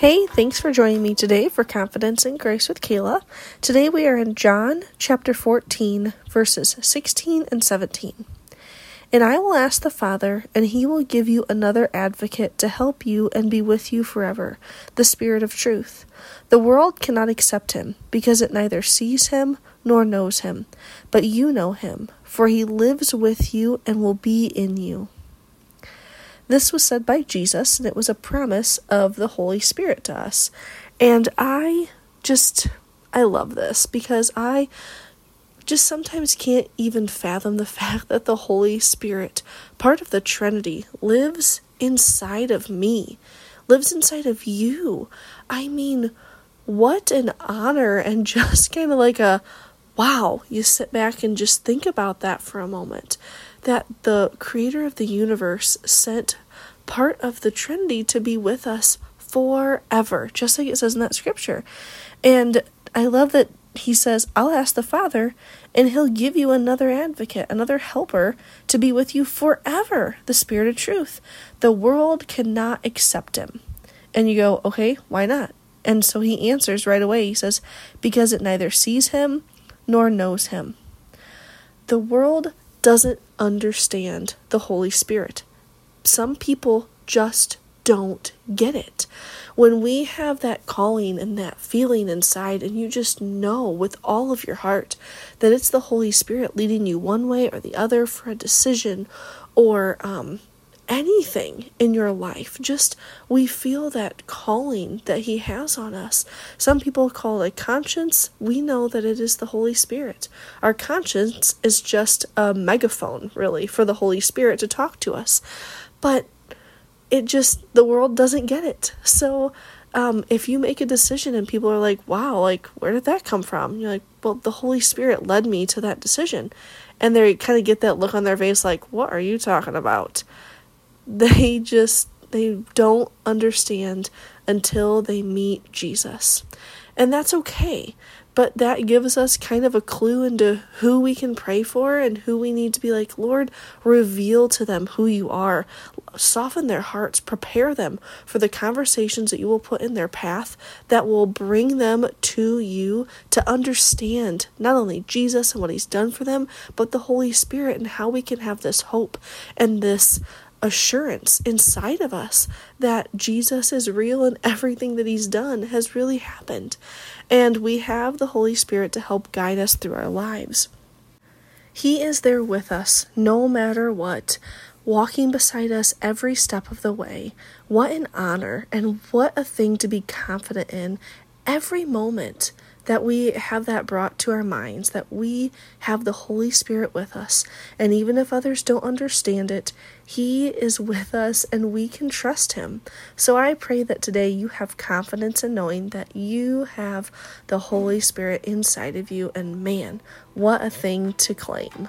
Hey, thanks for joining me today for Confidence in Christ with Kala. Today we are in John chapter 14, verses 16 and 17. And I will ask the Father, and he will give you another advocate to help you and be with you forever, the Spirit of truth. The world cannot accept him, because it neither sees him nor knows him. But you know him, for he lives with you and will be in you. This was said by Jesus, and it was a promise of the Holy Spirit to us. And I just, I love this because I just sometimes can't even fathom the fact that the Holy Spirit, part of the Trinity, lives inside of me, lives inside of you. I mean, what an honor, and just kind of like a wow, you sit back and just think about that for a moment. That the creator of the universe sent part of the Trinity to be with us forever, just like it says in that scripture. And I love that he says, I'll ask the Father, and he'll give you another advocate, another helper to be with you forever, the Spirit of truth. The world cannot accept him. And you go, okay, why not? And so he answers right away. He says, because it neither sees him nor knows him. The world doesn't understand the Holy Spirit. Some people just don't get it. When we have that calling and that feeling inside, and you just know with all of your heart that it's the Holy Spirit leading you one way or the other for a decision or um, anything in your life. Just we feel that calling that He has on us. Some people call it conscience. We know that it is the Holy Spirit. Our conscience is just a megaphone, really, for the Holy Spirit to talk to us. But it just, the world doesn't get it. So, um, if you make a decision and people are like, wow, like, where did that come from? You're like, well, the Holy Spirit led me to that decision. And they kind of get that look on their face like, what are you talking about? They just they don't understand until they meet Jesus. And that's okay. But that gives us kind of a clue into who we can pray for and who we need to be like, Lord, reveal to them who you are. Soften their hearts, prepare them for the conversations that you will put in their path that will bring them to you to understand not only Jesus and what he's done for them, but the Holy Spirit and how we can have this hope and this assurance inside of us that Jesus is real and everything that He's done has really happened. And we have the Holy Spirit to help guide us through our lives. He is there with us no matter what, walking beside us every step of the way. What an honor and what a thing to be confident in every moment that we have that brought to our minds, that we have the Holy Spirit with us. And even if others don't understand it, He is with us and we can trust Him. So I pray that today you have confidence in knowing that you have the Holy Spirit inside of you. And man, what a thing to claim.